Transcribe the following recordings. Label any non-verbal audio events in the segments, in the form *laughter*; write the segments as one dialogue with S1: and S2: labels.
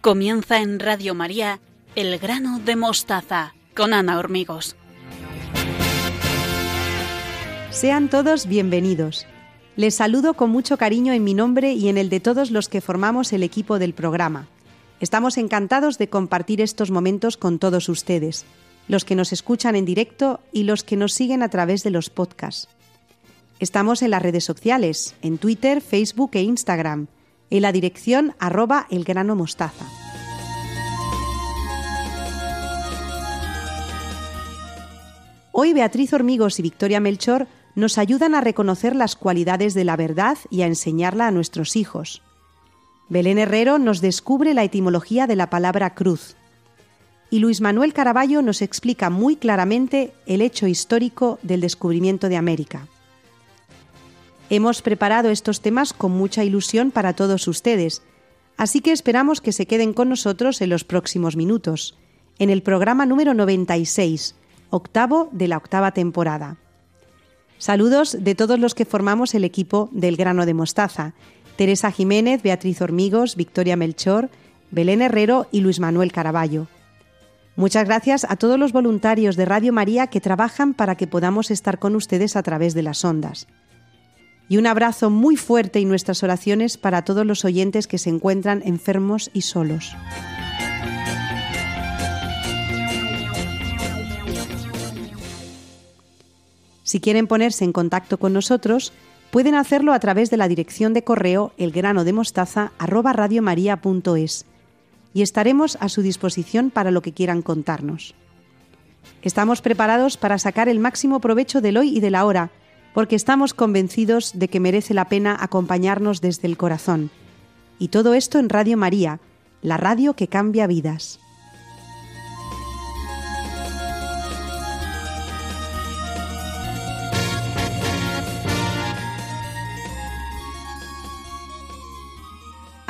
S1: Comienza en Radio María El grano de mostaza con Ana Hormigos.
S2: Sean todos bienvenidos. Les saludo con mucho cariño en mi nombre y en el de todos los que formamos el equipo del programa. Estamos encantados de compartir estos momentos con todos ustedes, los que nos escuchan en directo y los que nos siguen a través de los podcasts. Estamos en las redes sociales, en Twitter, Facebook e Instagram en la dirección arroba el grano mostaza. Hoy Beatriz Hormigos y Victoria Melchor nos ayudan a reconocer las cualidades de la verdad y a enseñarla a nuestros hijos. Belén Herrero nos descubre la etimología de la palabra cruz. Y Luis Manuel Caraballo nos explica muy claramente el hecho histórico del descubrimiento de América. Hemos preparado estos temas con mucha ilusión para todos ustedes, así que esperamos que se queden con nosotros en los próximos minutos, en el programa número 96, octavo de la octava temporada. Saludos de todos los que formamos el equipo del grano de mostaza, Teresa Jiménez, Beatriz Hormigos, Victoria Melchor, Belén Herrero y Luis Manuel Caraballo. Muchas gracias a todos los voluntarios de Radio María que trabajan para que podamos estar con ustedes a través de las ondas y un abrazo muy fuerte y nuestras oraciones para todos los oyentes que se encuentran enfermos y solos. Si quieren ponerse en contacto con nosotros, pueden hacerlo a través de la dirección de correo elgranodemostaza@radiomaria.es y estaremos a su disposición para lo que quieran contarnos. Estamos preparados para sacar el máximo provecho del hoy y de la hora porque estamos convencidos de que merece la pena acompañarnos desde el corazón. Y todo esto en Radio María, la radio que cambia vidas.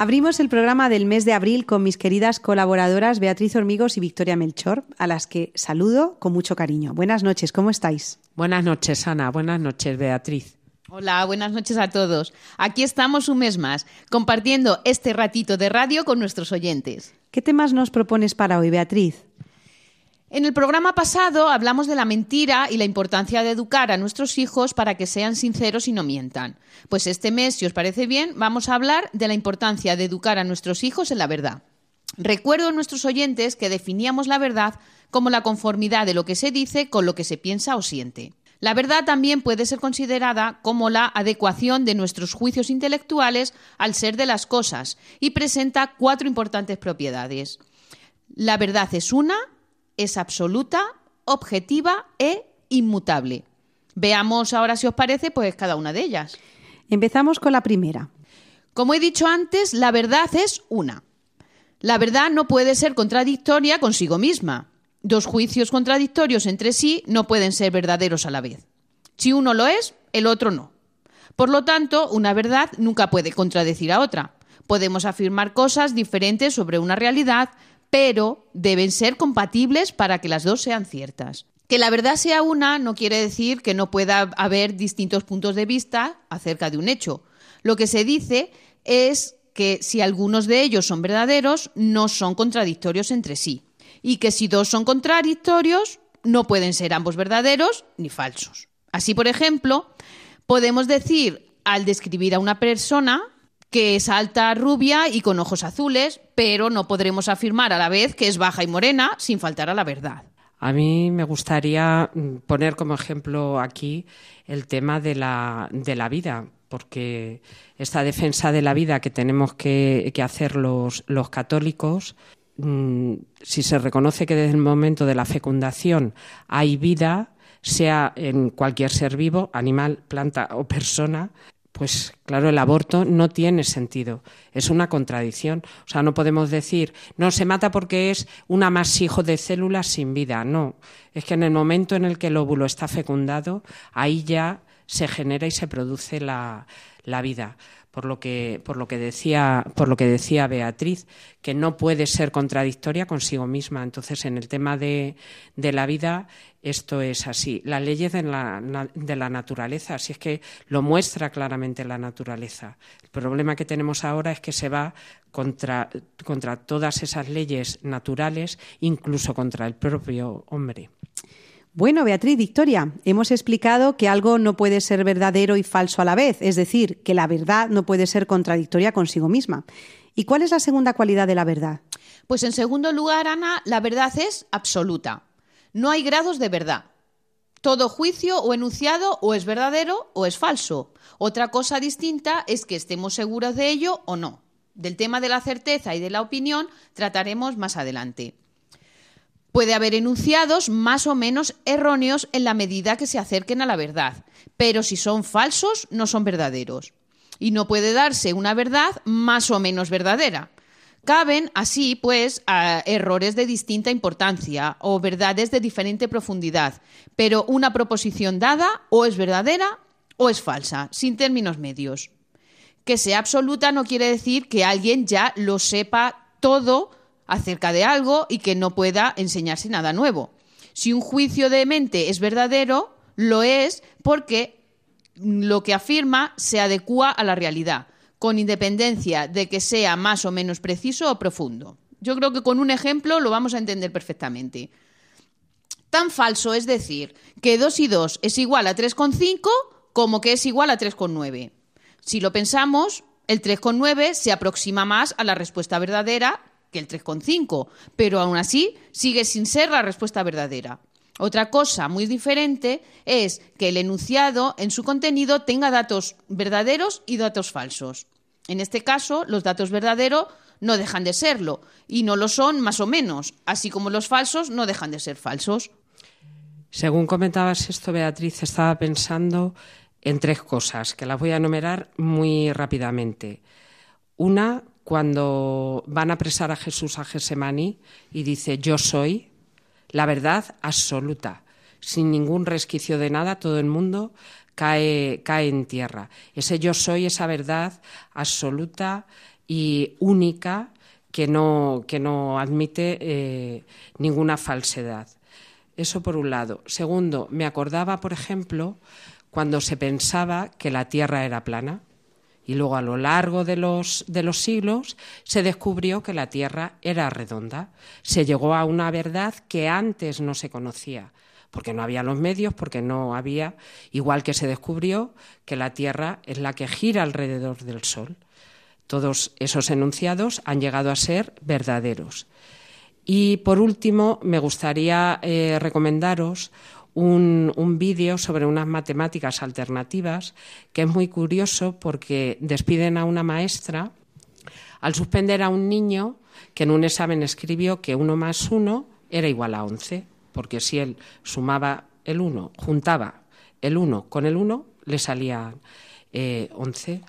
S2: Abrimos el programa del mes de abril con mis queridas colaboradoras Beatriz Hormigos y Victoria Melchor, a las que saludo con mucho cariño. Buenas noches, ¿cómo estáis?
S3: Buenas noches, Ana. Buenas noches, Beatriz.
S4: Hola, buenas noches a todos. Aquí estamos un mes más, compartiendo este ratito de radio con nuestros oyentes.
S2: ¿Qué temas nos propones para hoy, Beatriz?
S4: En el programa pasado hablamos de la mentira y la importancia de educar a nuestros hijos para que sean sinceros y no mientan. Pues este mes, si os parece bien, vamos a hablar de la importancia de educar a nuestros hijos en la verdad. Recuerdo a nuestros oyentes que definíamos la verdad como la conformidad de lo que se dice con lo que se piensa o siente. La verdad también puede ser considerada como la adecuación de nuestros juicios intelectuales al ser de las cosas y presenta cuatro importantes propiedades. La verdad es una, es absoluta, objetiva e inmutable. Veamos ahora si os parece pues cada una de ellas.
S2: Empezamos con la primera.
S4: Como he dicho antes, la verdad es una. La verdad no puede ser contradictoria consigo misma. Dos juicios contradictorios entre sí no pueden ser verdaderos a la vez. Si uno lo es, el otro no. Por lo tanto, una verdad nunca puede contradecir a otra. Podemos afirmar cosas diferentes sobre una realidad, pero deben ser compatibles para que las dos sean ciertas. Que la verdad sea una no quiere decir que no pueda haber distintos puntos de vista acerca de un hecho. Lo que se dice es que si algunos de ellos son verdaderos, no son contradictorios entre sí. Y que si dos son contradictorios, no pueden ser ambos verdaderos ni falsos. Así, por ejemplo, podemos decir al describir a una persona que es alta, rubia y con ojos azules, pero no podremos afirmar a la vez que es baja y morena sin faltar a la verdad.
S3: A mí me gustaría mm, poner como ejemplo aquí el tema de la, de la vida, porque esta defensa de la vida que tenemos que, hacer los, los católicos, mm, si se reconoce que desde el momento de la fecundación hay vida, sea en cualquier ser vivo, animal, planta o persona, pues claro, el aborto no tiene sentido. Es una contradicción. O sea, no podemos decir, no, se mata porque es un amasijo de células sin vida. No, es que en el momento en el que el óvulo está fecundado, ahí ya se genera y se produce la, la vida. Por lo que, por lo que decía, por lo que decía Beatriz, que no puede ser contradictoria consigo misma. Entonces, en el tema de, de la vida, esto es así. Las leyes de la, de la naturaleza, si es que lo muestra claramente la naturaleza. El problema que tenemos ahora es que se va contra, contra todas esas leyes naturales, incluso contra el propio hombre.
S2: Bueno, Beatriz, Victoria, hemos explicado que algo no puede ser verdadero y falso a la vez, es decir, que la verdad no puede ser contradictoria consigo misma. ¿Y cuál es la segunda cualidad de la verdad?
S4: Pues en segundo lugar, Ana, la verdad es absoluta. No hay grados de verdad. Todo juicio o enunciado o es verdadero o es falso. Otra cosa distinta es que estemos seguros de ello o no. Del tema de la certeza y de la opinión trataremos más adelante. Puede haber enunciados más o menos erróneos en la medida que se acerquen a la verdad, pero si son falsos, no son verdaderos. Y no puede darse una verdad más o menos verdadera. Caben, así, pues, errores de distinta importancia o verdades de diferente profundidad, pero una proposición dada o es verdadera o es falsa, sin términos medios. Que sea absoluta no quiere decir que alguien ya lo sepa todo acerca de algo y que no pueda enseñarse nada nuevo. Si un juicio de mente es verdadero, lo es porque lo que afirma se adecua a la realidad, con independencia de que sea más o menos preciso o profundo. Yo creo que con un ejemplo lo vamos a entender perfectamente. Tan falso es decir que 2 y 2 es igual a 3,5 como que es igual a 3,9. Si lo pensamos, el 3,9 se aproxima más a la respuesta verdadera que el 3,5, pero aún así sigue sin ser la respuesta verdadera. Otra cosa muy diferente es que el enunciado en su contenido tenga datos verdaderos y datos falsos. En este caso, los datos verdaderos no dejan de serlo y no lo son más o menos, así como los falsos no dejan de ser falsos.
S3: Según comentabas esto, Beatriz, estaba pensando en tres cosas que las voy a enumerar muy rápidamente. Una, cuando van a apresar a Jesús a Gesemaní y dice yo soy la verdad absoluta, sin ningún resquicio de nada, todo el mundo cae, cae en tierra. Ese yo soy, esa verdad absoluta y única que no, que no admite eh, ninguna falsedad. Eso por un lado. Segundo, me acordaba, por ejemplo, cuando se pensaba que la Tierra era plana. Y luego a lo largo de los, de los siglos se descubrió que la Tierra era redonda. Se llegó a una verdad que antes no se conocía, porque no había los medios, porque no había, igual que se descubrió que la Tierra es la que gira alrededor del Sol. Todos esos enunciados han llegado a ser verdaderos. Y por último, me gustaría eh, recomendaros un, vídeo sobre unas matemáticas alternativas que es muy curioso porque despiden a una maestra al suspender a un niño que en un examen escribió que uno más uno era igual a 11, porque si él sumaba el 1, juntaba el 1 con el 1, le salía eh, 11.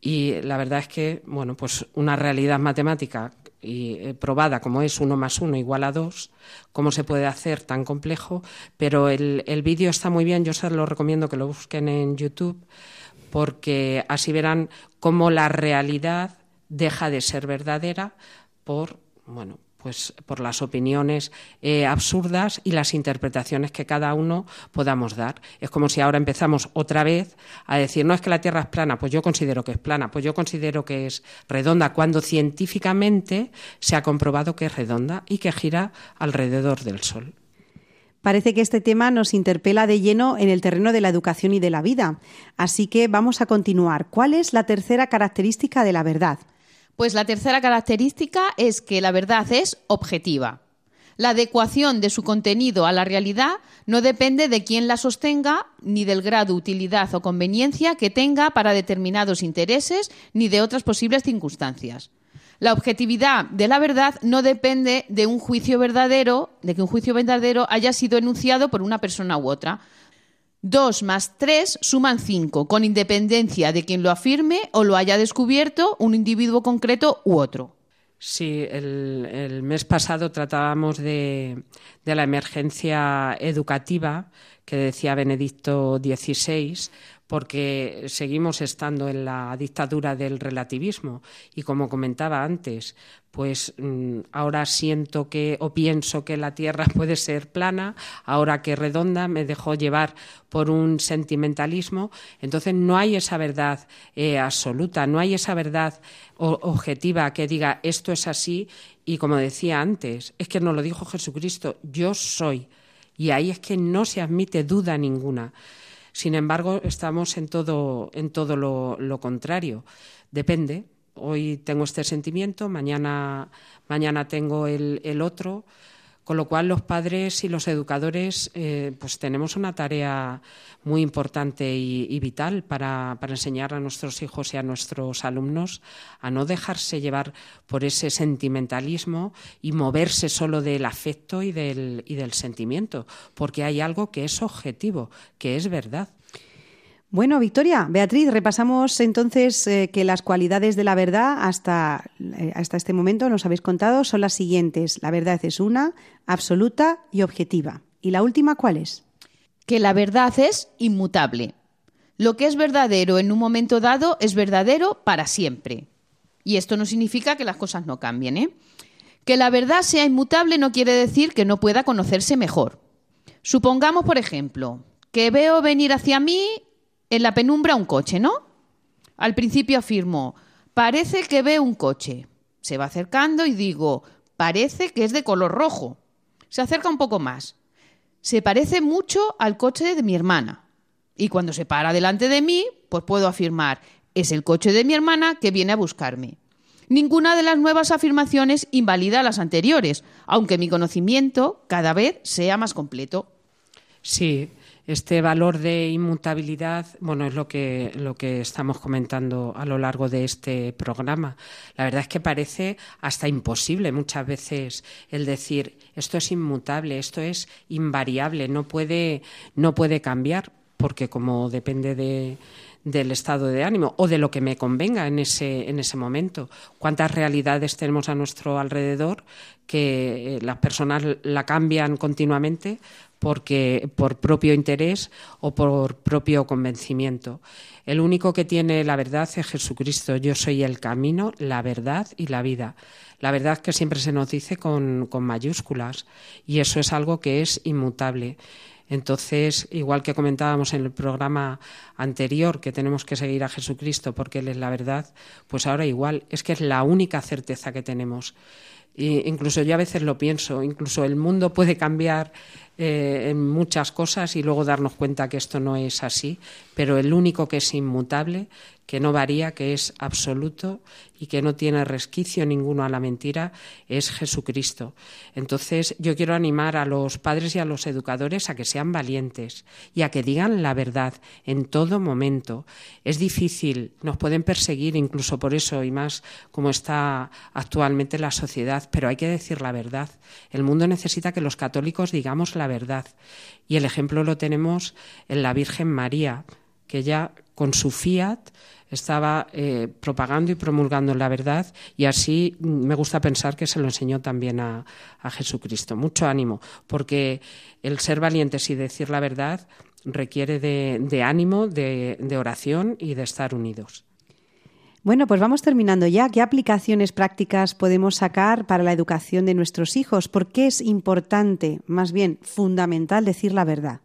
S3: Y la verdad es que, bueno, pues una realidad matemática y eh, probada como es uno más uno igual a dos, cómo se puede hacer tan complejo, pero el, el vídeo está muy bien, yo se lo recomiendo que lo busquen en YouTube, porque así verán cómo la realidad deja de ser verdadera por, bueno, pues por las opiniones eh, absurdas y las interpretaciones que cada uno podamos dar. Es como si ahora empezamos otra vez a decir, no es que la Tierra es plana, pues yo considero que es plana, pues yo considero que es redonda, cuando científicamente se ha comprobado que es redonda y que gira alrededor del Sol.
S2: Parece que este tema nos interpela de lleno en el terreno de la educación y de la vida. Así que vamos a continuar. ¿Cuál es la tercera característica de la verdad?
S4: Pues la tercera característica es que la verdad es objetiva. La adecuación de su contenido a la realidad no depende de quién la sostenga, ni del grado, utilidad o conveniencia que tenga para determinados intereses, ni de otras posibles circunstancias. La objetividad de la verdad no depende de un juicio verdadero, de que un juicio verdadero haya sido enunciado por una persona u otra, Dos más tres suman cinco, con independencia de quien lo afirme o lo haya descubierto un individuo concreto u otro.
S3: Sí, el, mes pasado tratábamos de, la emergencia educativa que decía Benedicto XVI, porque seguimos estando en la dictadura del relativismo y como comentaba antes, pues mm, ahora siento que o pienso que la Tierra *laughs* puede ser plana, ahora que redonda, me dejó llevar por un sentimentalismo, entonces no hay esa verdad eh, absoluta, no hay esa verdad objetiva que diga esto es así y como decía antes, es que nos lo dijo Jesucristo, yo soy. Y ahí es que no se admite duda ninguna. Sin embargo, estamos en todo, en todo lo, contrario. Depende. Hoy tengo este sentimiento, mañana, mañana tengo el otro. Con lo cual, los padres y los educadores eh, pues tenemos una tarea muy importante y, vital para, enseñar a nuestros hijos y a nuestros alumnos a no dejarse llevar por ese sentimentalismo y moverse solo del afecto y del, y del sentimiento, porque hay algo que es objetivo, que es verdad.
S2: Bueno, Victoria, Beatriz, repasamos entonces eh, que las cualidades de la verdad hasta, eh, hasta este momento nos habéis contado son las siguientes. La verdad es una, absoluta y objetiva. ¿Y la última cuál es?
S4: Que la verdad es inmutable. Lo que es verdadero en un momento dado es verdadero para siempre. Y esto no significa que las cosas no cambien, ¿eh? Que la verdad sea inmutable no quiere decir que no pueda conocerse mejor. Supongamos, por ejemplo, que veo venir hacia mí en la penumbra un coche, ¿no? Al principio afirmo, parece que ve un coche. Se va acercando y digo, parece que es de color rojo. Se acerca un poco más. Se parece mucho al coche de mi hermana. Y cuando se para delante de mí, pues puedo afirmar, es el coche de mi hermana que viene a buscarme. Ninguna de las nuevas afirmaciones invalida las anteriores, aunque mi conocimiento cada vez sea más completo.
S3: Sí, este valor de inmutabilidad, bueno, es lo que, lo que estamos comentando a lo largo de este programa. La verdad es que parece hasta imposible muchas veces el decir esto es inmutable, esto es invariable, no puede, no puede cambiar, porque como depende de, del estado de ánimo o de lo que me convenga en ese, en ese momento. ¿Cuántas realidades tenemos a nuestro alrededor que eh, las personas la cambian continuamente porque por propio interés o por propio convencimiento. El único que tiene la verdad es Jesucristo. Yo soy el camino, la verdad y la vida. La verdad que siempre se nos dice con, con mayúsculas y eso es algo que es inmutable. Entonces, igual que comentábamos en el programa anterior que tenemos que seguir a Jesucristo porque Él es la verdad, pues ahora igual, es que es la única certeza que tenemos. Incluso yo a veces lo pienso, incluso el mundo puede cambiar eh, en muchas cosas y luego darnos cuenta que esto no es así, pero el único que es inmutable, que no varía, que es absoluto y que no tiene resquicio ninguno a la mentira, es Jesucristo. Entonces yo quiero animar a los padres y a los educadores a que sean valientes y a que digan la verdad en todo momento. Es difícil, nos pueden perseguir incluso por eso y más como está actualmente la sociedad, pero hay que decir la verdad. El mundo necesita que los católicos digamos la verdad. Y el ejemplo lo tenemos en la Virgen María, que ya con su fiat estaba eh, propagando y promulgando la verdad y así mm, me gusta pensar que se lo enseñó también a, Jesucristo. Mucho ánimo, porque el ser valientes y decir la verdad requiere de, ánimo, de oración y de estar unidos.
S2: Bueno, pues vamos terminando ya. ¿Qué aplicaciones prácticas podemos sacar para la educación de nuestros hijos? ¿Por qué es importante, más bien fundamental, decir la verdad?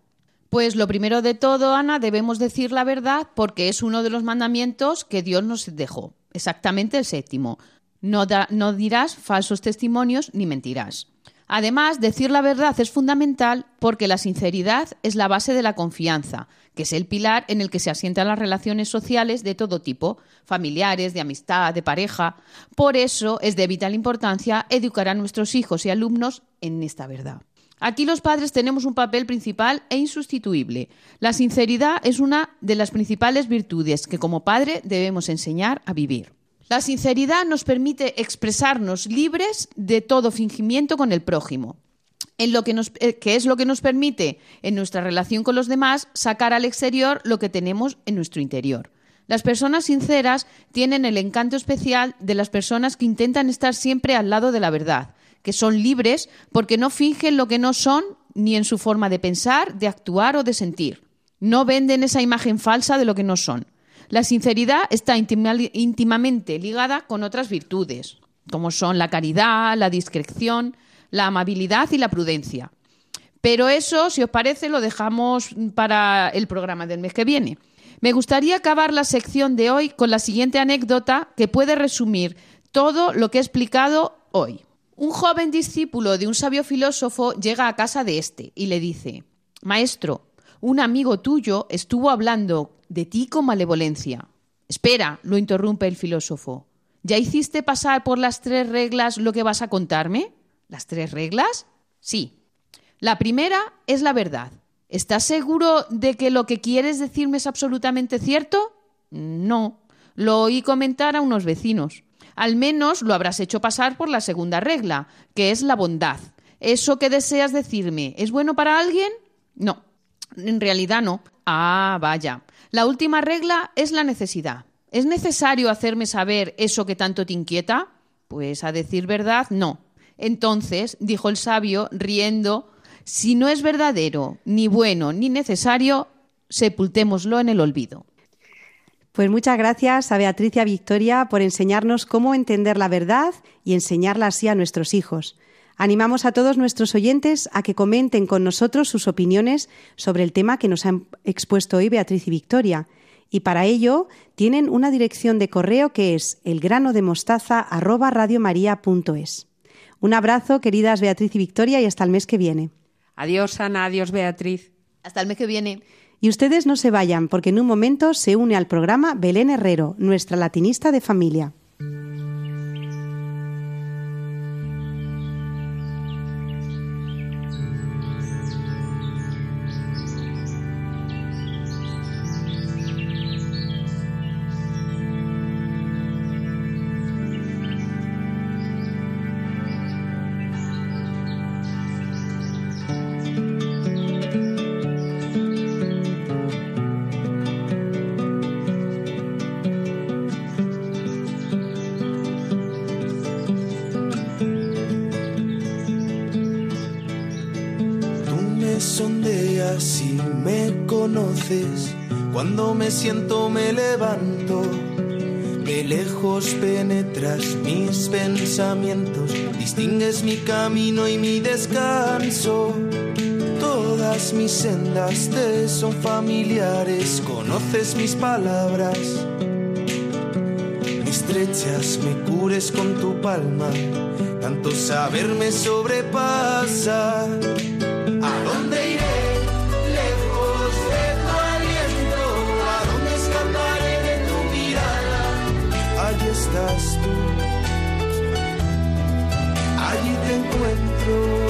S4: Pues lo primero de todo, Ana, debemos decir la verdad porque es uno de los mandamientos que Dios nos dejó, exactamente el séptimo. No, no dirás falsos testimonios ni mentirás. Además, decir la verdad es fundamental porque la sinceridad es la base de la confianza, que es el pilar en el que se asientan las relaciones sociales de todo tipo, familiares, de amistad, de pareja. Por eso es de vital importancia educar a nuestros hijos y alumnos en esta verdad. Aquí los padres tenemos un papel principal e insustituible. La sinceridad es una de las principales virtudes que como padre debemos enseñar a vivir. La sinceridad nos permite expresarnos libres de todo fingimiento con el prójimo, en lo que, eh, que es lo que nos permite, en nuestra relación con los demás, sacar al exterior lo que tenemos en nuestro interior. Las personas sinceras tienen el encanto especial de las personas que intentan estar siempre al lado de la verdad, que son libres porque no fingen lo que no son ni en su forma de pensar, de actuar o de sentir. No venden esa imagen falsa de lo que no son. La sinceridad está íntimamente ligada con otras virtudes, como son la caridad, la discreción, la amabilidad y la prudencia. Pero eso, si os parece, lo dejamos para el programa del mes que viene. Me gustaría acabar la sección de hoy con la siguiente anécdota que puede resumir todo lo que he explicado hoy. Un joven discípulo de un sabio filósofo llega a casa de este y le dice Maestro, un amigo tuyo estuvo hablando de ti con malevolencia. Espera, lo interrumpe el filósofo. ¿Ya hiciste pasar por las tres reglas lo que vas a contarme? ¿Las tres reglas? Sí. La primera es la verdad. ¿Estás seguro de que lo que quieres decirme es absolutamente cierto? No. Lo oí comentar a unos vecinos. Al menos lo habrás hecho pasar por la segunda regla, que es la bondad. ¿Eso que deseas decirme es bueno para alguien? No. En realidad no. Ah, vaya. La última regla es la necesidad. ¿Es necesario hacerme saber eso que tanto te inquieta? Pues a decir verdad, no. Entonces, dijo el sabio, riendo, si no es verdadero, ni bueno, ni necesario, sepultémoslo en el olvido.
S2: Pues muchas gracias a Beatriz y a Victoria por enseñarnos cómo entender la verdad y enseñarla así a nuestros hijos. Animamos a todos nuestros oyentes a que comenten con nosotros sus opiniones sobre el tema que nos han expuesto hoy Beatriz y Victoria. Y para ello tienen una dirección de correo que es elgranodemostaza@radiomaria.es. Un abrazo, queridas Beatriz y Victoria, y hasta el mes que viene.
S3: Adiós, Ana. Adiós, Beatriz.
S4: Hasta el mes que viene.
S2: Y ustedes no se vayan, porque en un momento se une al programa Belén Herrero, nuestra latinista de familia.
S5: Cuando me siento me levanto, de lejos penetras mis pensamientos, distingues mi camino y mi descanso. Todas mis sendas te son familiares, conoces mis palabras. Me estrechas, me cures con tu palma, tanto saber me sobrepasa. Encuentro.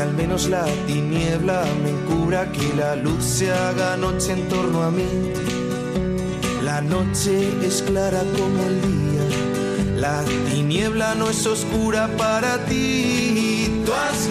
S5: Al menos la tiniebla me cubra, que la luz se haga noche en torno a mí. La noche es clara como el día, la tiniebla no es oscura para ti. Tú has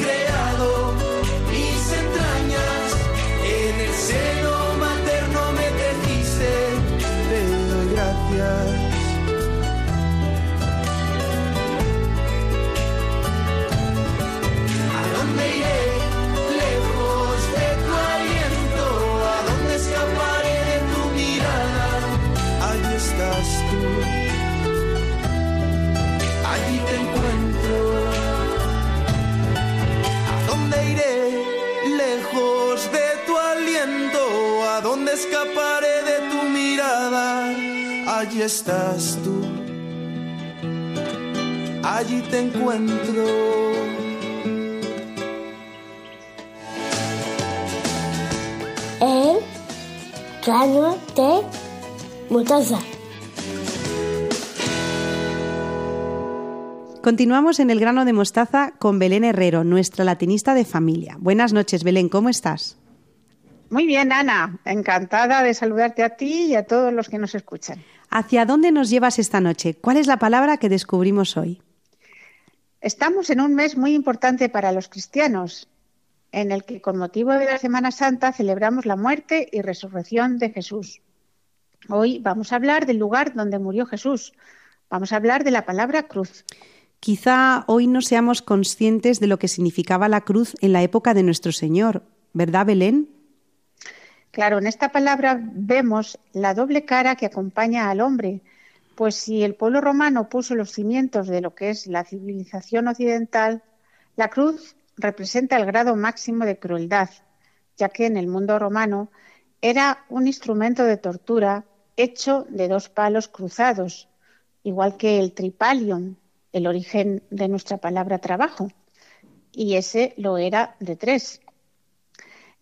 S5: estás tú, allí te encuentro.
S6: El plano de Mostaza.
S2: Continuamos en el grano de mostaza con Belén Herrero, nuestra latinista de familia. Buenas noches, Belén, ¿cómo estás?
S7: Muy bien, Ana. Encantada de saludarte a ti y a todos los que nos escuchan.
S2: ¿Hacia dónde nos llevas esta noche? ¿Cuál es la palabra que descubrimos hoy?
S7: Estamos en un mes muy importante para los cristianos, en el que con motivo de la Semana Santa celebramos la muerte y resurrección de Jesús. Hoy vamos a hablar del lugar donde murió Jesús. Vamos a hablar de la palabra cruz.
S2: Quizá hoy no seamos conscientes de lo que significaba la cruz en la época de nuestro Señor, ¿verdad, Belén?
S7: Claro, en esta palabra vemos la doble cara que acompaña al hombre, pues si el pueblo romano puso los cimientos de lo que es la civilización occidental, la cruz representa el grado máximo de crueldad, ya que en el mundo romano era un instrumento de tortura hecho de dos palos cruzados, igual que el tripalium, el origen de nuestra palabra trabajo, y ese lo era de tres.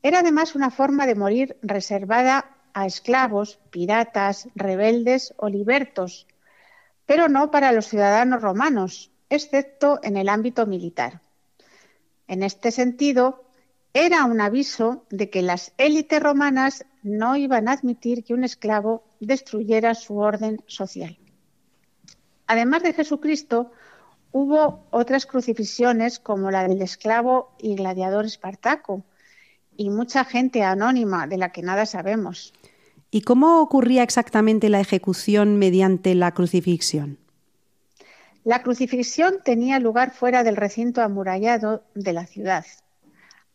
S7: Era además una forma de morir reservada a esclavos, piratas, rebeldes o libertos, pero no para los ciudadanos romanos, excepto en el ámbito militar. En este sentido, era un aviso de que las élites romanas no iban a admitir que un esclavo destruyera su orden social. Además de Jesucristo, hubo otras crucifixiones como la del esclavo y gladiador Espartaco y mucha gente anónima de la que nada sabemos.
S2: ¿Y cómo ocurría exactamente la ejecución mediante la crucifixión?
S7: La crucifixión tenía lugar fuera del recinto amurallado de la ciudad.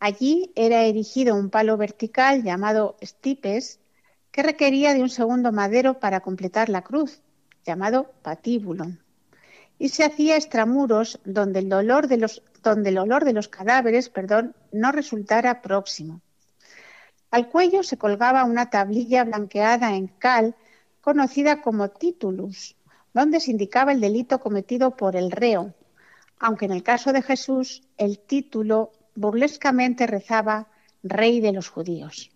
S7: Allí era erigido un palo vertical llamado stipes que requería de un segundo madero para completar la cruz, llamado patíbulo y se hacía extramuros donde el dolor de los, donde el olor de los cadáveres perdón, no resultara próximo. Al cuello se colgaba una tablilla blanqueada en cal conocida como titulus, donde se indicaba el delito cometido por el reo, aunque en el caso de Jesús el título burlescamente rezaba Rey de los judíos.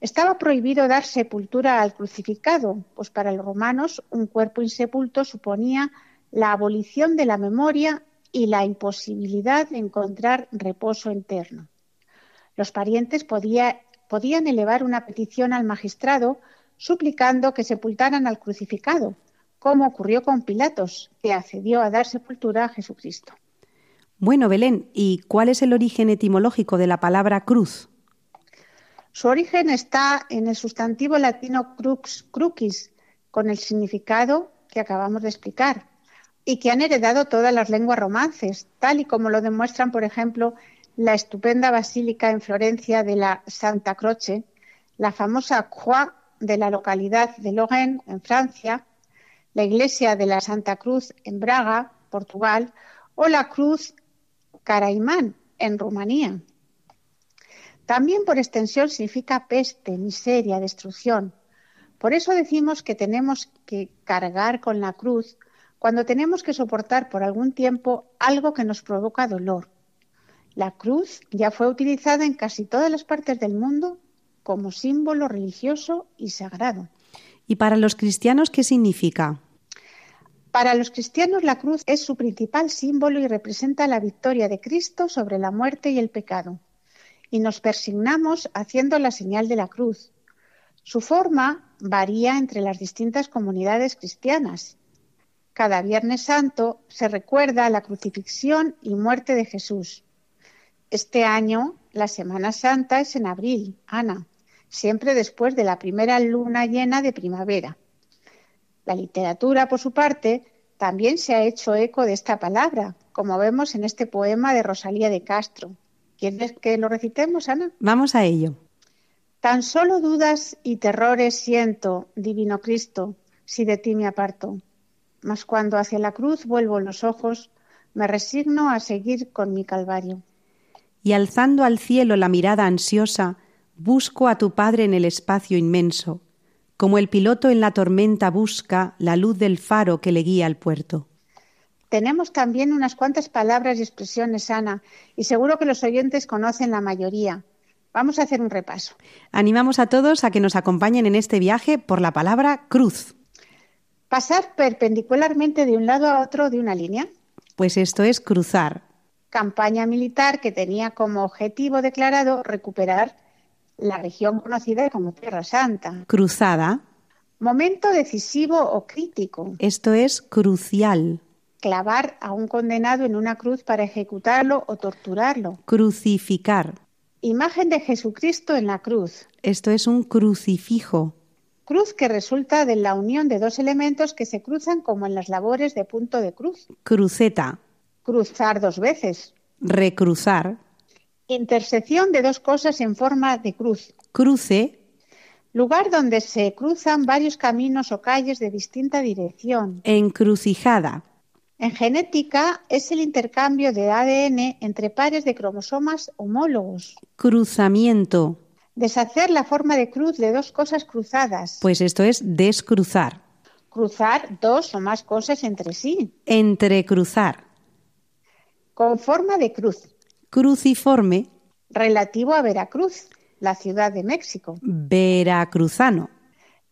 S7: Estaba prohibido dar sepultura al crucificado, pues para los romanos un cuerpo insepulto suponía la abolición de la memoria y la imposibilidad de encontrar reposo interno. Los parientes podían elevar una petición al magistrado suplicando que sepultaran al crucificado, como ocurrió con Pilatos, que accedió a dar sepultura a Jesucristo.
S2: Bueno, Belén, ¿y cuál es el origen etimológico de la palabra cruz?
S7: Su origen está en el sustantivo latino crux, crucis, con el significado que acabamos de explicar, y que han heredado todas las lenguas romances, tal y como lo demuestran, por ejemplo, la estupenda basílica en Florencia de la Santa Croce, la famosa Croix de la localidad de Lorraine, en Francia, la iglesia de la Santa Cruz en Braga, Portugal, o la Cruz Caraimán en Rumanía. También por extensión significa peste, miseria, destrucción. Por eso decimos que tenemos que cargar con la cruz cuando tenemos que soportar por algún tiempo algo que nos provoca dolor. La cruz ya fue utilizada en casi todas las partes del mundo como símbolo religioso y sagrado.
S2: ¿Y para los cristianos qué significa?
S7: Para los cristianos la cruz es su principal símbolo y representa la victoria de Cristo sobre la muerte y el pecado. Y nos persignamos haciendo la señal de la cruz. Su forma varía entre las distintas comunidades cristianas cada Viernes Santo se recuerda la crucifixión y muerte de Jesús. Este año la Semana Santa es en abril, Ana, siempre después de la primera luna llena de primavera. La literatura, por su parte, también se ha hecho eco de esta palabra, como vemos en este poema de Rosalía de Castro. ¿Quieres que lo recitemos, Ana?
S2: Vamos a ello.
S7: Tan solo dudas y terrores siento, divino Cristo, si de ti me aparto mas cuando hacia la cruz vuelvo los ojos, me resigno a seguir con mi calvario.
S2: Y alzando al cielo la mirada ansiosa, busco a tu Padre en el espacio inmenso, como el piloto en la tormenta busca la luz del faro que le guía al puerto.
S7: Tenemos también unas cuantas palabras y expresiones, Ana, y seguro que los oyentes conocen la mayoría. Vamos a hacer un repaso.
S2: Animamos a todos a que nos acompañen en este viaje por la palabra cruz.
S7: Pasar perpendicularmente de un lado a otro de una línea.
S2: Pues esto es cruzar.
S7: Campaña militar que tenía como objetivo declarado recuperar la región conocida como Tierra Santa.
S2: Cruzada.
S7: Momento decisivo o crítico.
S2: Esto es crucial.
S7: Clavar a un condenado en una cruz para ejecutarlo o torturarlo.
S2: Crucificar.
S7: Imagen de Jesucristo en la cruz.
S2: Esto es un crucifijo.
S7: Cruz que resulta de la unión de dos elementos que se cruzan como en las labores de punto de cruz.
S2: Cruceta.
S7: Cruzar dos veces.
S2: Recruzar.
S7: Intersección de dos cosas en forma de cruz.
S2: Cruce.
S7: Lugar donde se cruzan varios caminos o calles de distinta dirección.
S2: Encrucijada.
S7: En genética es el intercambio de ADN entre pares de cromosomas homólogos.
S2: Cruzamiento.
S7: Deshacer la forma de cruz de dos cosas cruzadas.
S2: Pues esto es descruzar.
S7: Cruzar dos o más cosas entre sí.
S2: Entrecruzar.
S7: Con forma de cruz.
S2: Cruciforme.
S7: Relativo a Veracruz, la ciudad de México.
S2: Veracruzano.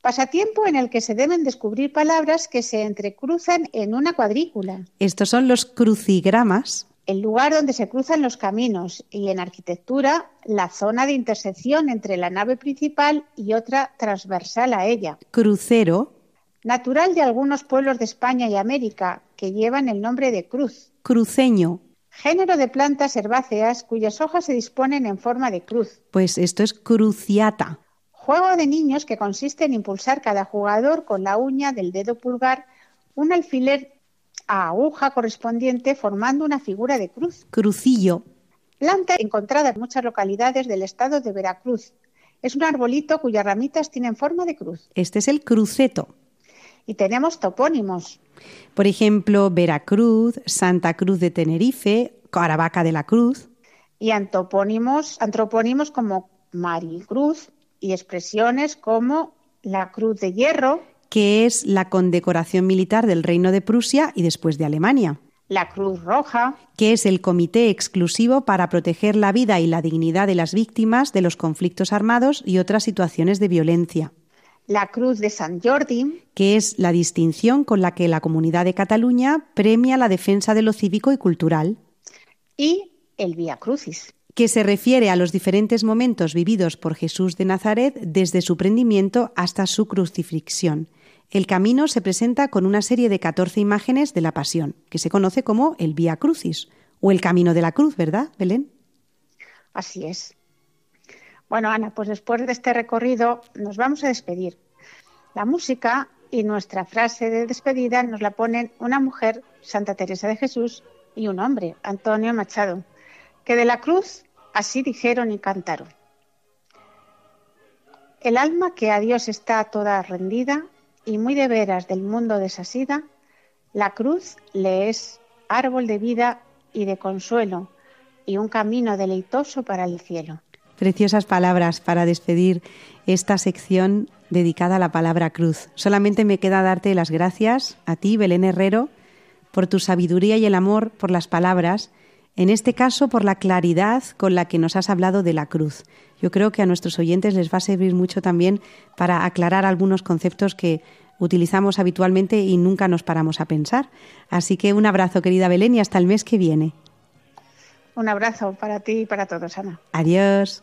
S7: Pasatiempo en el que se deben descubrir palabras que se entrecruzan en una cuadrícula.
S2: Estos son los crucigramas.
S7: El lugar donde se cruzan los caminos y en arquitectura la zona de intersección entre la nave principal y otra transversal a ella.
S2: Crucero.
S7: Natural de algunos pueblos de España y América que llevan el nombre de cruz.
S2: Cruceño.
S7: Género de plantas herbáceas cuyas hojas se disponen en forma de cruz.
S2: Pues esto es cruciata.
S7: Juego de niños que consiste en impulsar cada jugador con la uña del dedo pulgar un alfiler a aguja correspondiente formando una figura de cruz.
S2: Crucillo.
S7: Planta encontrada en muchas localidades del estado de Veracruz. Es un arbolito cuyas ramitas tienen forma de cruz.
S2: Este es el cruceto.
S7: Y tenemos topónimos.
S2: Por ejemplo, Veracruz, Santa Cruz de Tenerife, Caravaca de la Cruz.
S7: Y antopónimos, antropónimos como Maricruz y expresiones como la Cruz de Hierro,
S2: que es la condecoración militar del Reino de Prusia y después de Alemania.
S7: La Cruz Roja,
S2: que es el comité exclusivo para proteger la vida y la dignidad de las víctimas de los conflictos armados y otras situaciones de violencia.
S7: La Cruz de San Jordi,
S2: que es la distinción con la que la Comunidad de Cataluña premia la defensa de lo cívico y cultural.
S7: Y el Vía Crucis,
S2: que se refiere a los diferentes momentos vividos por Jesús de Nazaret desde su prendimiento hasta su crucifixión. El camino se presenta con una serie de 14 imágenes de la Pasión, que se conoce como el Vía Crucis, o el Camino de la Cruz, ¿verdad, Belén?
S7: Así es. Bueno, Ana, pues después de este recorrido nos vamos a despedir. La música y nuestra frase de despedida nos la ponen una mujer, Santa Teresa de Jesús, y un hombre, Antonio Machado, que de la cruz así dijeron y cantaron. El alma que a Dios está toda rendida y muy de veras del mundo desasida, la cruz le es árbol de vida y de consuelo y un camino deleitoso para el cielo.
S2: Preciosas palabras para despedir esta sección dedicada a la palabra cruz. Solamente me queda darte las gracias a ti, Belén Herrero, por tu sabiduría y el amor por las palabras, en este caso por la claridad con la que nos has hablado de la cruz. Yo creo que a nuestros oyentes les va a servir mucho también para aclarar algunos conceptos que utilizamos habitualmente y nunca nos paramos a pensar. Así que un abrazo, querida Belén, y hasta el mes que viene.
S7: Un abrazo para ti y para todos, Ana.
S2: Adiós.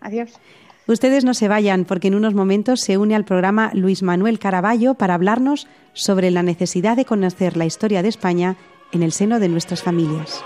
S7: Adiós.
S2: Ustedes no se vayan porque en unos momentos se une al programa Luis Manuel Caraballo para hablarnos sobre la necesidad de conocer la historia de España en el seno de nuestras familias.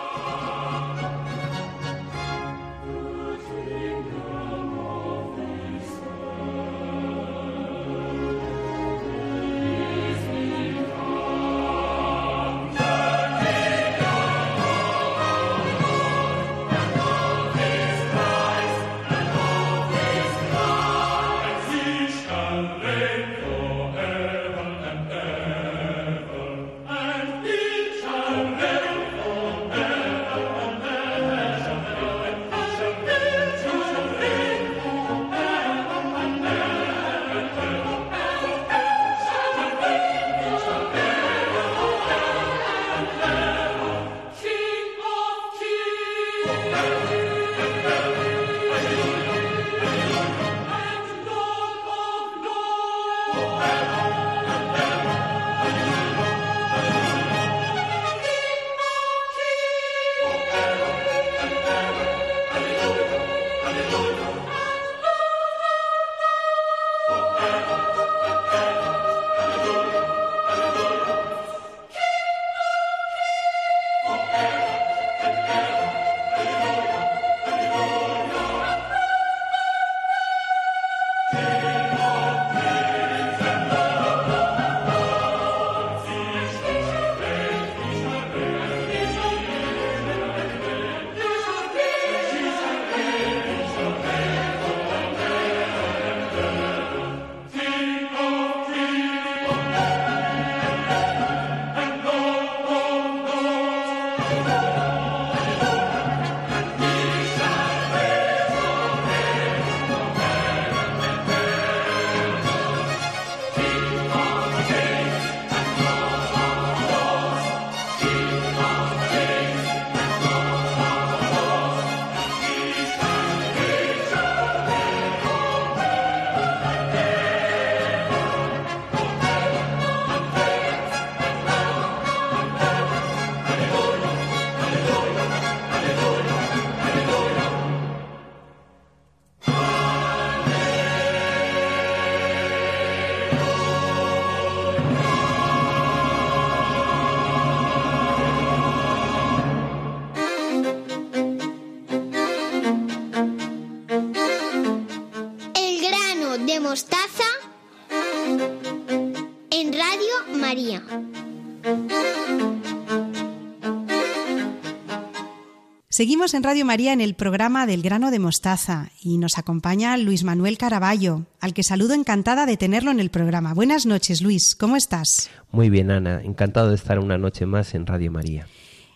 S2: Seguimos en Radio María en el programa del grano de mostaza y nos acompaña Luis Manuel Caraballo, al que saludo encantada de tenerlo en el programa. Buenas noches, Luis, ¿cómo estás?
S8: Muy bien, Ana, encantado de estar una noche más en Radio María.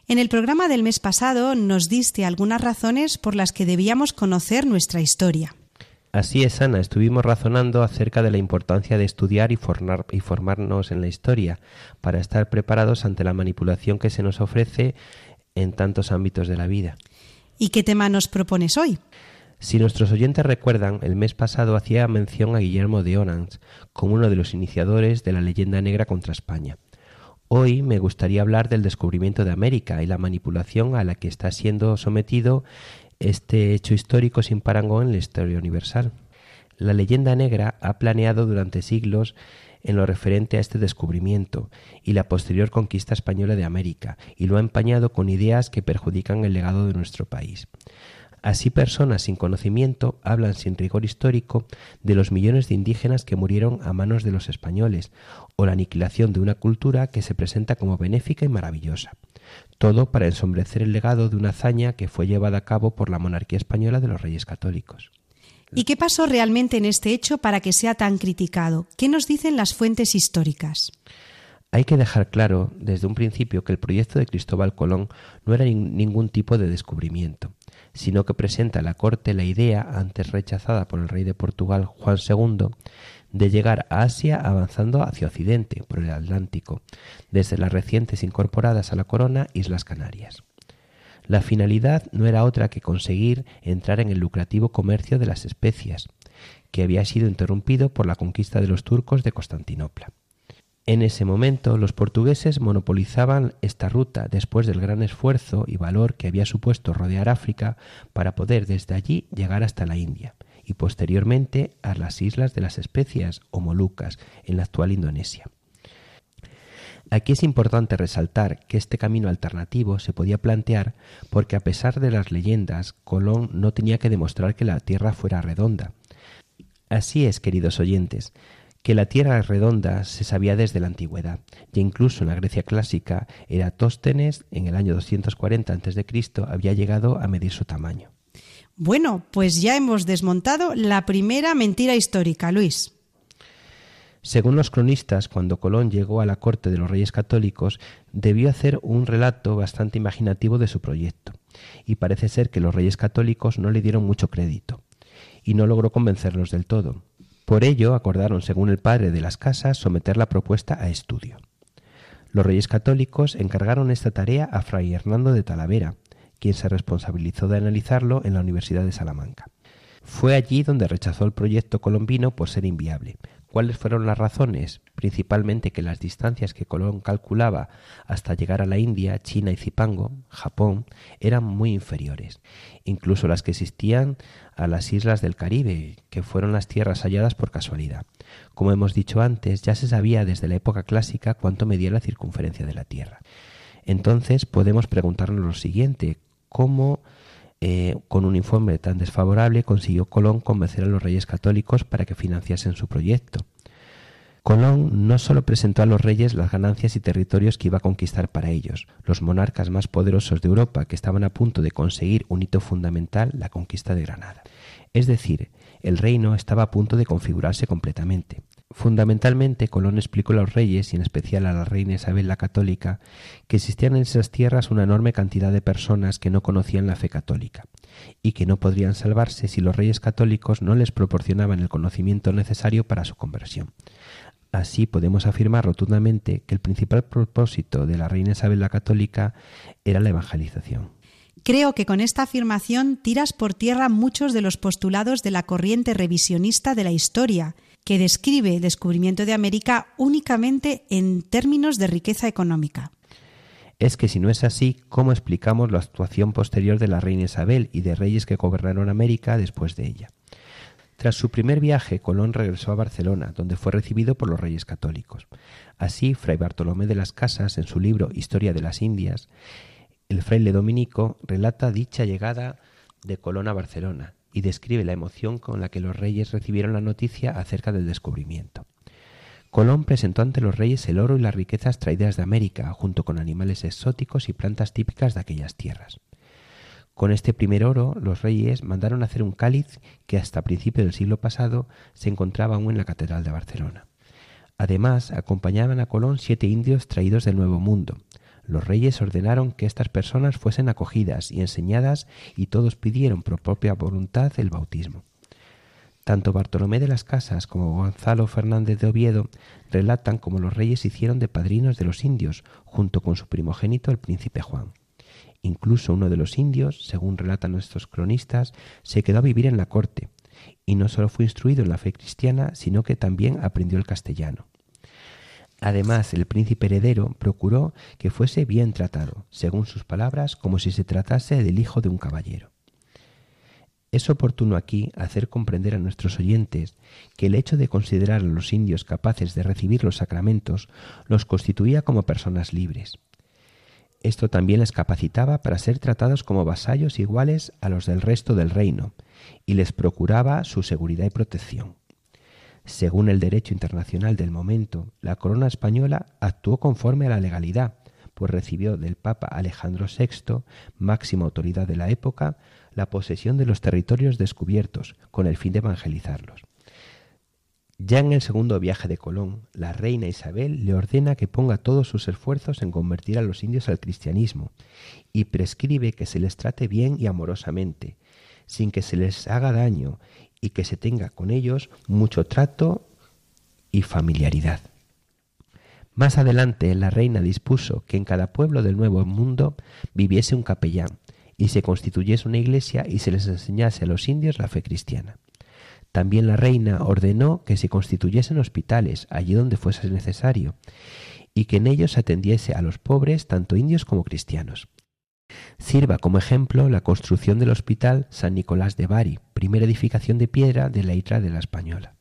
S2: En el programa del mes pasado nos diste algunas razones por las que debíamos conocer nuestra historia.
S8: Así es, Ana, estuvimos razonando acerca de la importancia de estudiar y, formar, y formarnos en la historia para estar preparados ante la manipulación que se nos ofrece en tantos ámbitos de la vida.
S2: ¿Y qué tema nos propones hoy?
S8: Si nuestros oyentes recuerdan, el mes pasado hacía mención a Guillermo de Orange como uno de los iniciadores de la leyenda negra contra España. Hoy me gustaría hablar del descubrimiento de América y la manipulación a la que está siendo sometido este hecho histórico sin parangón en la historia universal. La leyenda negra ha planeado durante siglos en lo referente a este descubrimiento y la posterior conquista española de América, y lo ha empañado con ideas que perjudican el legado de nuestro país. Así personas sin conocimiento hablan sin rigor histórico de los millones de indígenas que murieron a manos de los españoles, o la aniquilación de una cultura que se presenta como benéfica y maravillosa. Todo para ensombrecer el legado de una hazaña que fue llevada a cabo por la monarquía española de los Reyes Católicos.
S2: ¿Y qué pasó realmente en este hecho para que sea tan criticado? ¿Qué nos dicen las fuentes históricas?
S8: Hay que dejar claro desde un principio que el proyecto de Cristóbal Colón no era ningún tipo de descubrimiento, sino que presenta a la corte la idea, antes rechazada por el rey de Portugal Juan II, de llegar a Asia avanzando hacia Occidente, por el Atlántico, desde las recientes incorporadas a la corona Islas Canarias. La finalidad no era otra que conseguir entrar en el lucrativo comercio de las especias, que había sido interrumpido por la conquista de los turcos de Constantinopla. En ese momento los portugueses monopolizaban esta ruta después del gran esfuerzo y valor que había supuesto rodear África para poder desde allí llegar hasta la India y posteriormente a las islas de las especias o Molucas en la actual Indonesia. Aquí es importante resaltar que este camino alternativo se podía plantear porque a pesar de las leyendas, Colón no tenía que demostrar que la Tierra fuera redonda. Así es, queridos oyentes, que la Tierra redonda se sabía desde la antigüedad, y incluso en la Grecia clásica, Eratóstenes, en el año 240 a.C., había llegado a medir su tamaño.
S2: Bueno, pues ya hemos desmontado la primera mentira histórica, Luis.
S8: Según los cronistas, cuando Colón llegó a la corte de los reyes católicos, debió hacer un relato bastante imaginativo de su proyecto, y parece ser que los reyes católicos no le dieron mucho crédito, y no logró convencerlos del todo. Por ello, acordaron, según el padre de las casas, someter la propuesta a estudio. Los reyes católicos encargaron esta tarea a Fray Hernando de Talavera, quien se responsabilizó de analizarlo en la Universidad de Salamanca. Fue allí donde rechazó el proyecto colombino por ser inviable, ¿Cuáles fueron las razones? Principalmente que las distancias que Colón calculaba hasta llegar a la India, China y Zipango, Japón, eran muy inferiores, incluso las que existían a las islas del Caribe, que fueron las tierras halladas por casualidad. Como hemos dicho antes, ya se sabía desde la época clásica cuánto medía la circunferencia de la Tierra. Entonces podemos preguntarnos lo siguiente, ¿cómo eh, con un informe tan desfavorable, consiguió Colón convencer a los reyes católicos para que financiasen su proyecto. Colón no solo presentó a los reyes las ganancias y territorios que iba a conquistar para ellos, los monarcas más poderosos de Europa que estaban a punto de conseguir un hito fundamental, la conquista de Granada. Es decir, el reino estaba a punto de configurarse completamente. Fundamentalmente, Colón explicó a los reyes, y en especial a la reina Isabel la Católica, que existían en esas tierras una enorme cantidad de personas que no conocían la fe católica, y que no podrían salvarse si los reyes católicos no les proporcionaban el conocimiento necesario para su conversión. Así podemos afirmar rotundamente que el principal propósito de la reina Isabel la Católica era la evangelización.
S2: Creo que con esta afirmación tiras por tierra muchos de los postulados de la corriente revisionista de la historia, que describe el descubrimiento de América únicamente en términos de riqueza económica.
S8: Es que si no es así, ¿cómo explicamos la actuación posterior de la reina Isabel y de reyes que gobernaron América después de ella? Tras su primer viaje, Colón regresó a Barcelona, donde fue recibido por los reyes católicos. Así, Fray Bartolomé de las Casas, en su libro Historia de las Indias, el fraile dominico relata dicha llegada de Colón a Barcelona y describe la emoción con la que los reyes recibieron la noticia acerca del descubrimiento. Colón presentó ante los reyes el oro y las riquezas traídas de América, junto con animales exóticos y plantas típicas de aquellas tierras. Con este primer oro, los reyes mandaron hacer un cáliz que hasta principios del siglo pasado se encontraba aún en la Catedral de Barcelona. Además, acompañaban a Colón siete indios traídos del Nuevo Mundo. Los reyes ordenaron que estas personas fuesen acogidas y enseñadas y todos pidieron por propia voluntad el bautismo. Tanto Bartolomé de las Casas como Gonzalo Fernández de Oviedo relatan cómo los reyes hicieron de padrinos de los indios, junto con su primogénito el príncipe Juan. Incluso uno de los indios, según relatan nuestros cronistas, se quedó a vivir en la corte, y no solo fue instruido en la fe cristiana, sino que también aprendió el castellano. Además, el príncipe heredero procuró que fuese bien tratado, según sus palabras, como si se tratase del hijo de un caballero. Es oportuno aquí hacer comprender a nuestros oyentes que el hecho de considerar a los indios capaces de recibir los sacramentos los constituía como personas libres. Esto también les capacitaba para ser tratados como vasallos iguales a los del resto del reino, y les procuraba su seguridad y protección. Según el derecho internacional del momento, la corona española actuó conforme a la legalidad, pues recibió del Papa Alejandro VI, máxima autoridad de la época, la posesión de los territorios descubiertos, con el fin de evangelizarlos. Ya en el segundo viaje de Colón, la reina Isabel le ordena que ponga todos sus esfuerzos en convertir a los indios al cristianismo y prescribe que se les trate bien y amorosamente, sin que se les haga daño y que se tenga con ellos mucho trato y familiaridad. Más adelante la reina dispuso que en cada pueblo del Nuevo Mundo viviese un capellán y se constituyese una iglesia y se les enseñase a los indios la fe cristiana. También la reina ordenó que se constituyesen hospitales allí donde fuese necesario y que en ellos se atendiese a los pobres tanto indios como cristianos. Sirva como ejemplo la construcción del Hospital San Nicolás de Bari, primera edificación de piedra de la isla de la Española.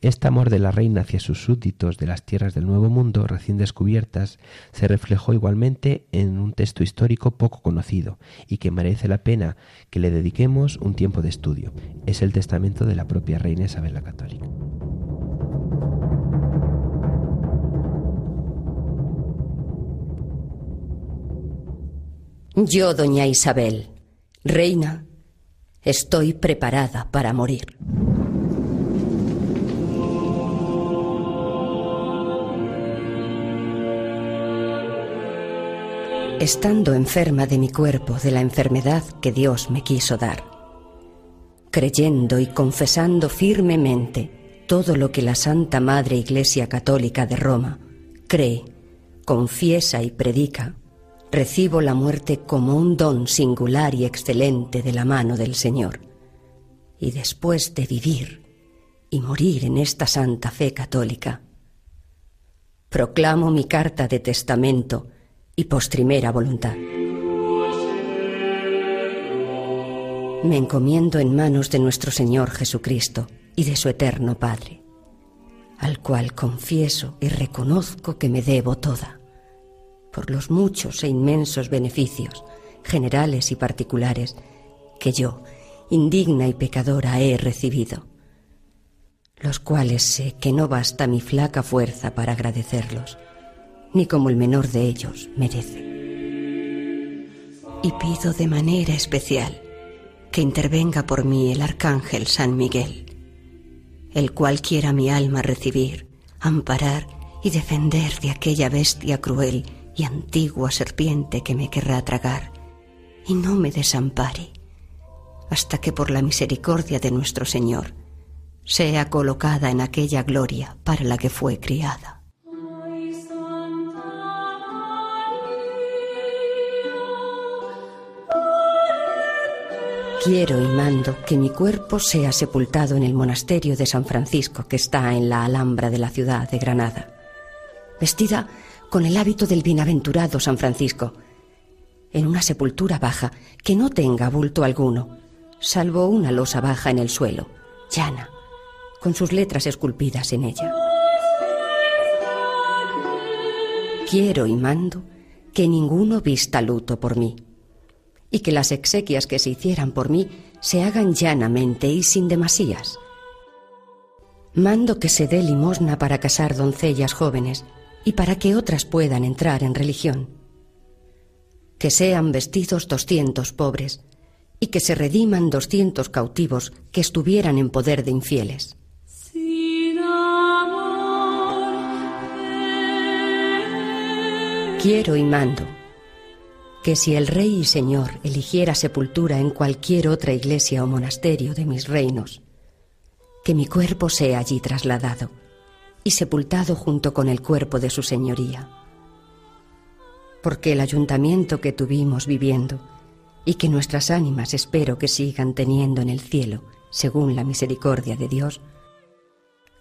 S8: Este amor de la reina hacia sus súbditos de las tierras del Nuevo Mundo recién descubiertas se reflejó igualmente en un texto histórico poco conocido y que merece la pena que le dediquemos un tiempo de estudio. Es el testamento de la propia reina Isabel la Católica.
S9: Yo, doña Isabel, reina, estoy preparada para morir. estando enferma de mi cuerpo de la enfermedad que Dios me quiso dar, creyendo y confesando firmemente todo lo que la Santa Madre Iglesia Católica de Roma cree, confiesa y predica, recibo la muerte como un don singular y excelente de la mano del Señor. Y después de vivir y morir en esta santa fe católica, proclamo mi carta de testamento y postrimera voluntad. Me encomiendo en manos de nuestro Señor Jesucristo y de su eterno Padre, al cual confieso y reconozco que me debo toda, por los muchos e inmensos beneficios, generales y particulares, que yo, indigna y pecadora, he recibido, los cuales sé que no basta mi flaca fuerza para agradecerlos ni como el menor de ellos merece. Y pido de manera especial que intervenga por mí el arcángel San Miguel, el cual quiera mi alma recibir, amparar y defender de aquella bestia cruel y antigua serpiente que me querrá tragar, y no me desampare, hasta que por la misericordia de nuestro Señor sea colocada en aquella gloria para la que fue criada. Quiero y mando que mi cuerpo sea sepultado en el monasterio de San Francisco que está en la Alhambra de la ciudad de Granada, vestida con el hábito del bienaventurado San Francisco, en una sepultura baja que no tenga bulto alguno, salvo una losa baja en el suelo, llana, con sus letras esculpidas en ella. Quiero y mando que ninguno vista luto por mí y que las exequias que se hicieran por mí se hagan llanamente y sin demasías. Mando que se dé limosna para casar doncellas jóvenes y para que otras puedan entrar en religión. Que sean vestidos doscientos pobres y que se rediman doscientos cautivos que estuvieran en poder de infieles. Quiero y mando que si el Rey y Señor eligiera sepultura en cualquier otra iglesia o monasterio de mis reinos, que mi cuerpo sea allí trasladado y sepultado junto con el cuerpo de su Señoría. Porque el ayuntamiento que tuvimos viviendo y que nuestras ánimas espero que sigan teniendo en el cielo, según la misericordia de Dios,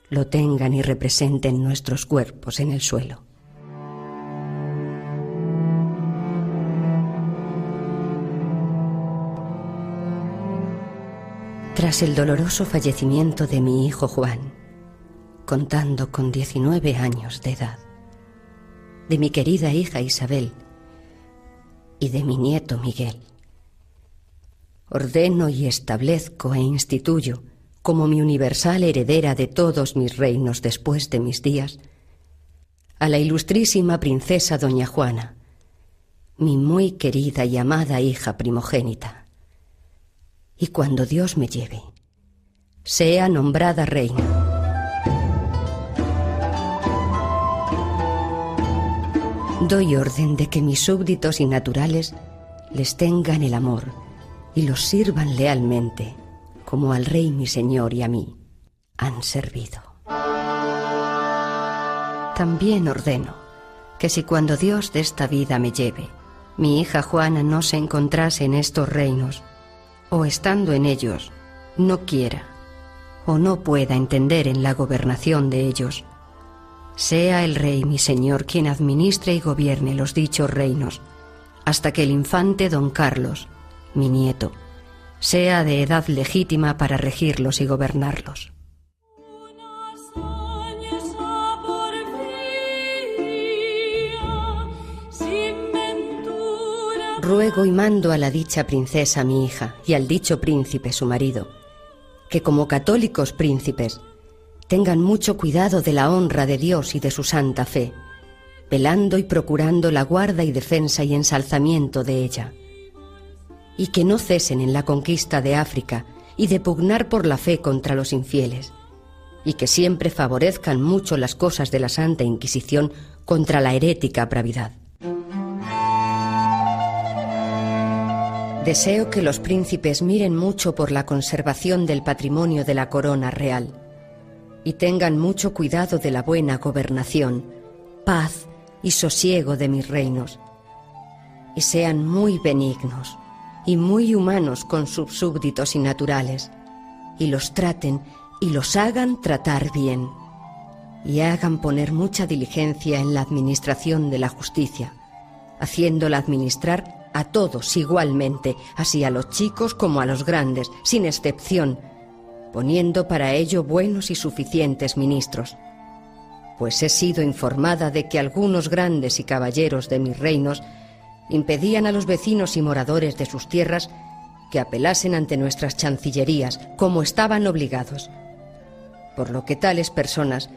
S9: lo tengan y representen nuestros cuerpos en el suelo. Tras el doloroso fallecimiento de mi hijo Juan, contando con 19 años de edad, de mi querida hija Isabel y de mi nieto Miguel, ordeno y establezco e instituyo como mi universal heredera de todos mis reinos después de mis días, a la ilustrísima princesa doña Juana, mi muy querida y amada hija primogénita. Y cuando Dios me lleve, sea nombrada reina. Doy orden de que mis súbditos y naturales les tengan el amor y los sirvan lealmente, como al Rey mi Señor y a mí han servido. También ordeno que si cuando Dios de esta vida me lleve, mi hija Juana no se encontrase en estos reinos, o estando en ellos, no quiera o no pueda entender en la gobernación de ellos, sea el rey mi señor quien administre y gobierne los dichos reinos, hasta que el infante don Carlos, mi nieto, sea de edad legítima para regirlos y gobernarlos. Ruego y mando a la dicha princesa mi hija y al dicho príncipe su marido, que como católicos príncipes tengan mucho cuidado de la honra de Dios y de su santa fe, velando y procurando la guarda y defensa y ensalzamiento de ella, y que no cesen en la conquista de África y de pugnar por la fe contra los infieles, y que siempre favorezcan mucho las cosas de la Santa Inquisición contra la herética bravidad. Deseo que los príncipes miren mucho por la conservación del patrimonio de la corona real y tengan mucho cuidado de la buena gobernación, paz y sosiego de mis reinos, y sean muy benignos y muy humanos con sus súbditos y naturales, y los traten y los hagan tratar bien, y hagan poner mucha diligencia en la administración de la justicia, haciéndola administrar a todos igualmente, así a los chicos como a los grandes, sin excepción, poniendo para ello buenos y suficientes ministros. Pues he sido informada de que algunos grandes y caballeros de mis reinos impedían a los vecinos y moradores de sus tierras que apelasen ante nuestras chancillerías como estaban obligados, por lo que tales personas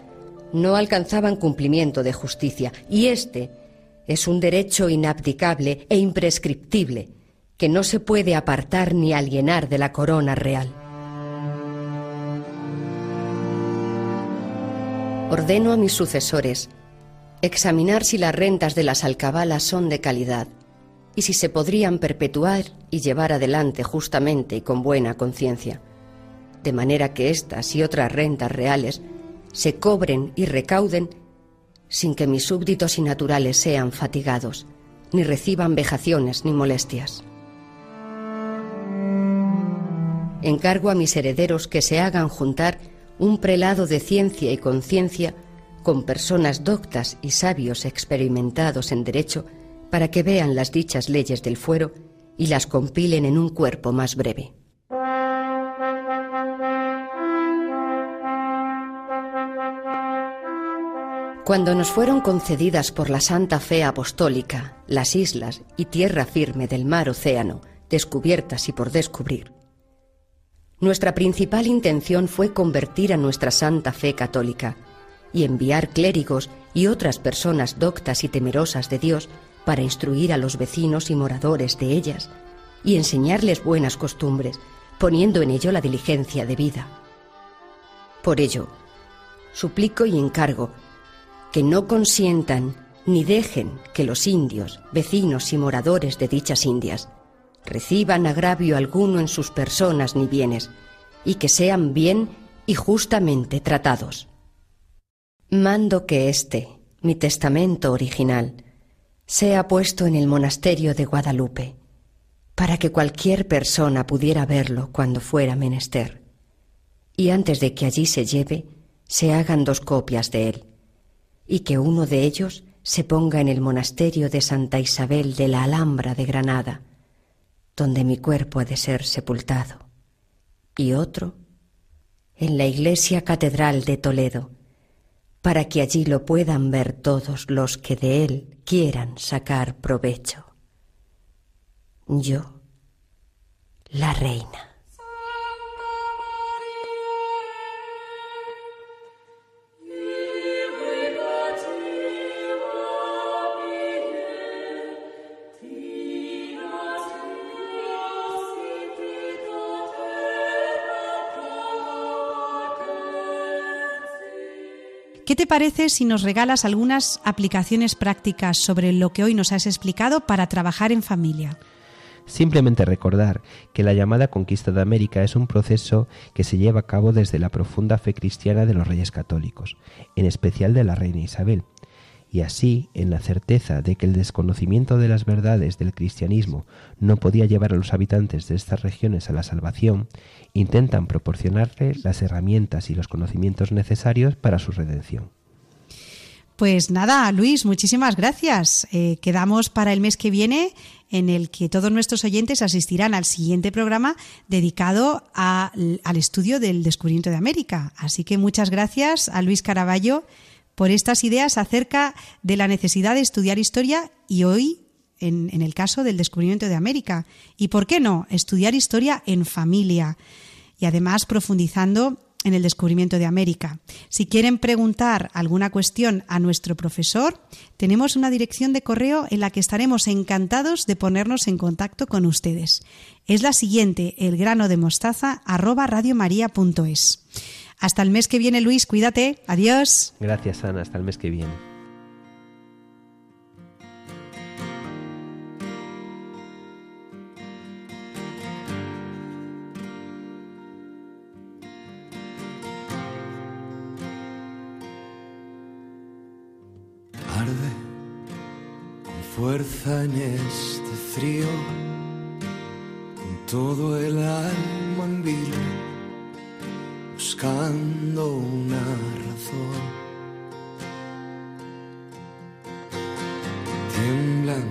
S9: no alcanzaban cumplimiento de justicia, y éste es un derecho inabdicable e imprescriptible que no se puede apartar ni alienar de la corona real. Ordeno a mis sucesores examinar si las rentas de las alcabalas son de calidad y si se podrían perpetuar y llevar adelante justamente y con buena conciencia, de manera que estas y otras rentas reales se cobren y recauden sin que mis súbditos y naturales sean fatigados, ni reciban vejaciones ni molestias. Encargo a mis herederos que se hagan juntar un prelado de ciencia y conciencia con personas doctas y sabios experimentados en derecho para que vean las dichas leyes del fuero y las compilen en un cuerpo más breve. Cuando nos fueron concedidas por la Santa Fe Apostólica las islas y tierra firme del mar océano, descubiertas y por descubrir, Nuestra principal intención fue convertir a nuestra santa fe católica y enviar clérigos y otras personas doctas y temerosas de Dios para instruir a los vecinos y moradores de ellas y enseñarles buenas costumbres, poniendo en ello la diligencia de vida. Por ello, suplico y encargo que no consientan ni dejen que los indios, vecinos y moradores de dichas indias, reciban agravio alguno en sus personas ni bienes, y que sean bien y justamente tratados. Mando que este, mi testamento original, sea puesto en el monasterio de Guadalupe, para que cualquier persona pudiera verlo cuando fuera menester, y antes de que allí se lleve, se hagan dos copias de él, y que uno de ellos se ponga en el monasterio de Santa Isabel de la Alhambra de Granada, donde mi cuerpo ha de ser sepultado, y otro en la iglesia catedral de Toledo, para que allí lo puedan ver todos los que de él quieran sacar provecho. Yo, la reina.
S2: ¿Qué te parece si nos regalas algunas aplicaciones prácticas sobre lo que hoy nos has explicado para trabajar en familia?
S8: Simplemente recordar que la llamada conquista de América es un proceso que se lleva a cabo desde la profunda fe cristiana de los reyes católicos, en especial de la reina Isabel, y así, en la certeza de que el desconocimiento de las verdades del cristianismo no podía llevar a los habitantes de estas regiones a la salvación, intentan proporcionarles las herramientas y los conocimientos necesarios para su redención.
S2: Pues nada, Luis, muchísimas gracias. Eh, quedamos para el mes que viene en el que todos nuestros oyentes asistirán al siguiente programa dedicado al estudio del descubrimiento de América. Así que muchas gracias a Luis Caraballo por estas ideas acerca de la necesidad de estudiar historia y hoy en, el caso del descubrimiento de América. Y por qué no, estudiar historia en familia y además profundizando en el descubrimiento de América. Si quieren preguntar alguna cuestión a nuestro profesor, tenemos una dirección de correo en la que estaremos encantados de ponernos en contacto con ustedes. Es la siguiente, elgranodemostaza@radiomaria.es. Hasta el mes que viene, Luis, cuídate. Adiós.
S8: Gracias, Ana. Hasta el mes que viene.
S10: Arde con fuerza en este frío, con todo el alma en vilo buscando una razón. Tiemblan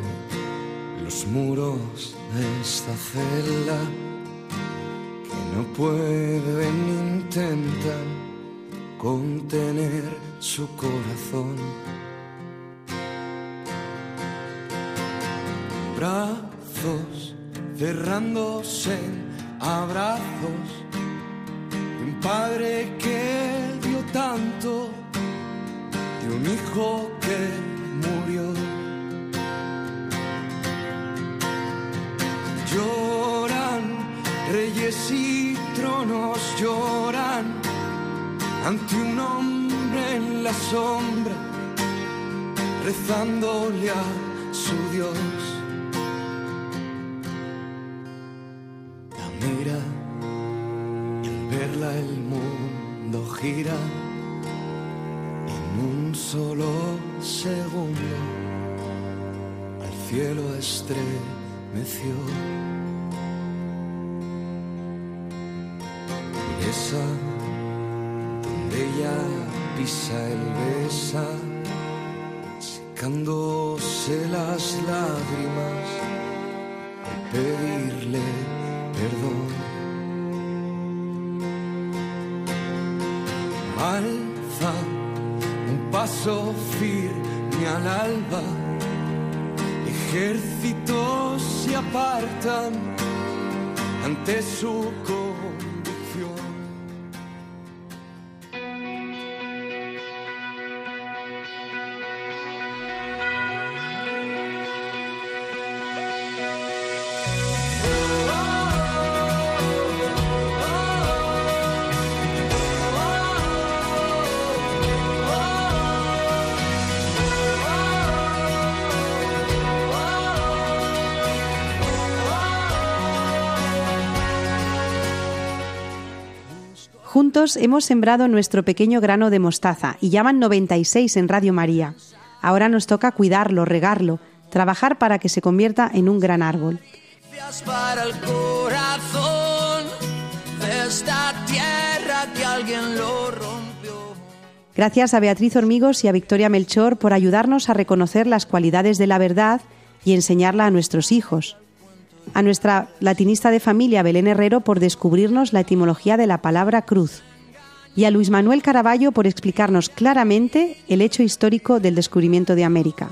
S10: los muros de esta celda que no pueden intentar contener su corazón. Brazos cerrándose abrazos padre que dio tanto, de un hijo que murió. Lloran reyes y tronos, lloran ante un hombre en la sombra, rezándole a su Dios. Gira en un solo segundo. Al cielo estremeció. Esa donde ella pisa el besa, secándose las lágrimas al pedirle alza un paso firme al alba. Ejércitos se apartan ante su convicción.
S2: Juntos hemos sembrado nuestro pequeño grano de mostaza y ya van 96 en Radio María. Ahora nos toca cuidarlo, regarlo, trabajar para que se convierta en un gran árbol.
S5: para el corazón de esta tierra que alguien lo rompió.
S2: Gracias a Beatriz Hormigos y a Victoria Melchor por ayudarnos a reconocer las cualidades de la verdad y enseñarla a nuestros hijos. A nuestra latinista de familia Belén Herrero por descubrirnos la etimología de la palabra cruz. Y a Luis Manuel Caraballo por explicarnos claramente el hecho histórico del descubrimiento de América.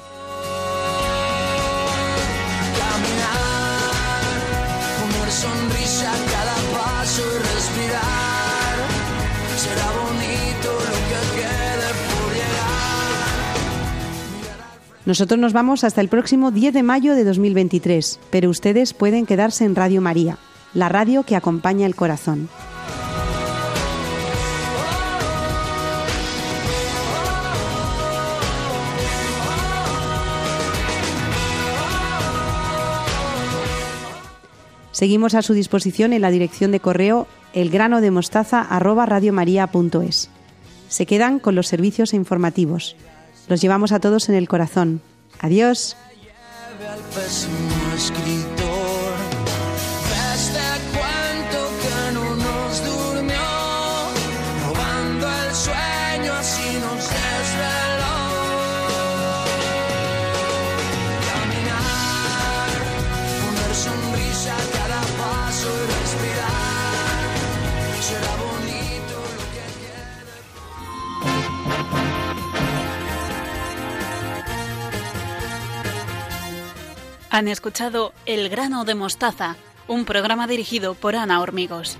S2: Nosotros nos vamos hasta el próximo 10 de mayo de 2023, pero ustedes pueden quedarse en Radio María, la radio que acompaña el corazón. Seguimos a su disposición en la dirección de correo elgranodemostaza@radiomaria.es. Se quedan con los servicios informativos. Los llevamos a todos en el corazón. Adiós.
S1: Han escuchado El grano de mostaza, un programa dirigido por Ana Hormigos.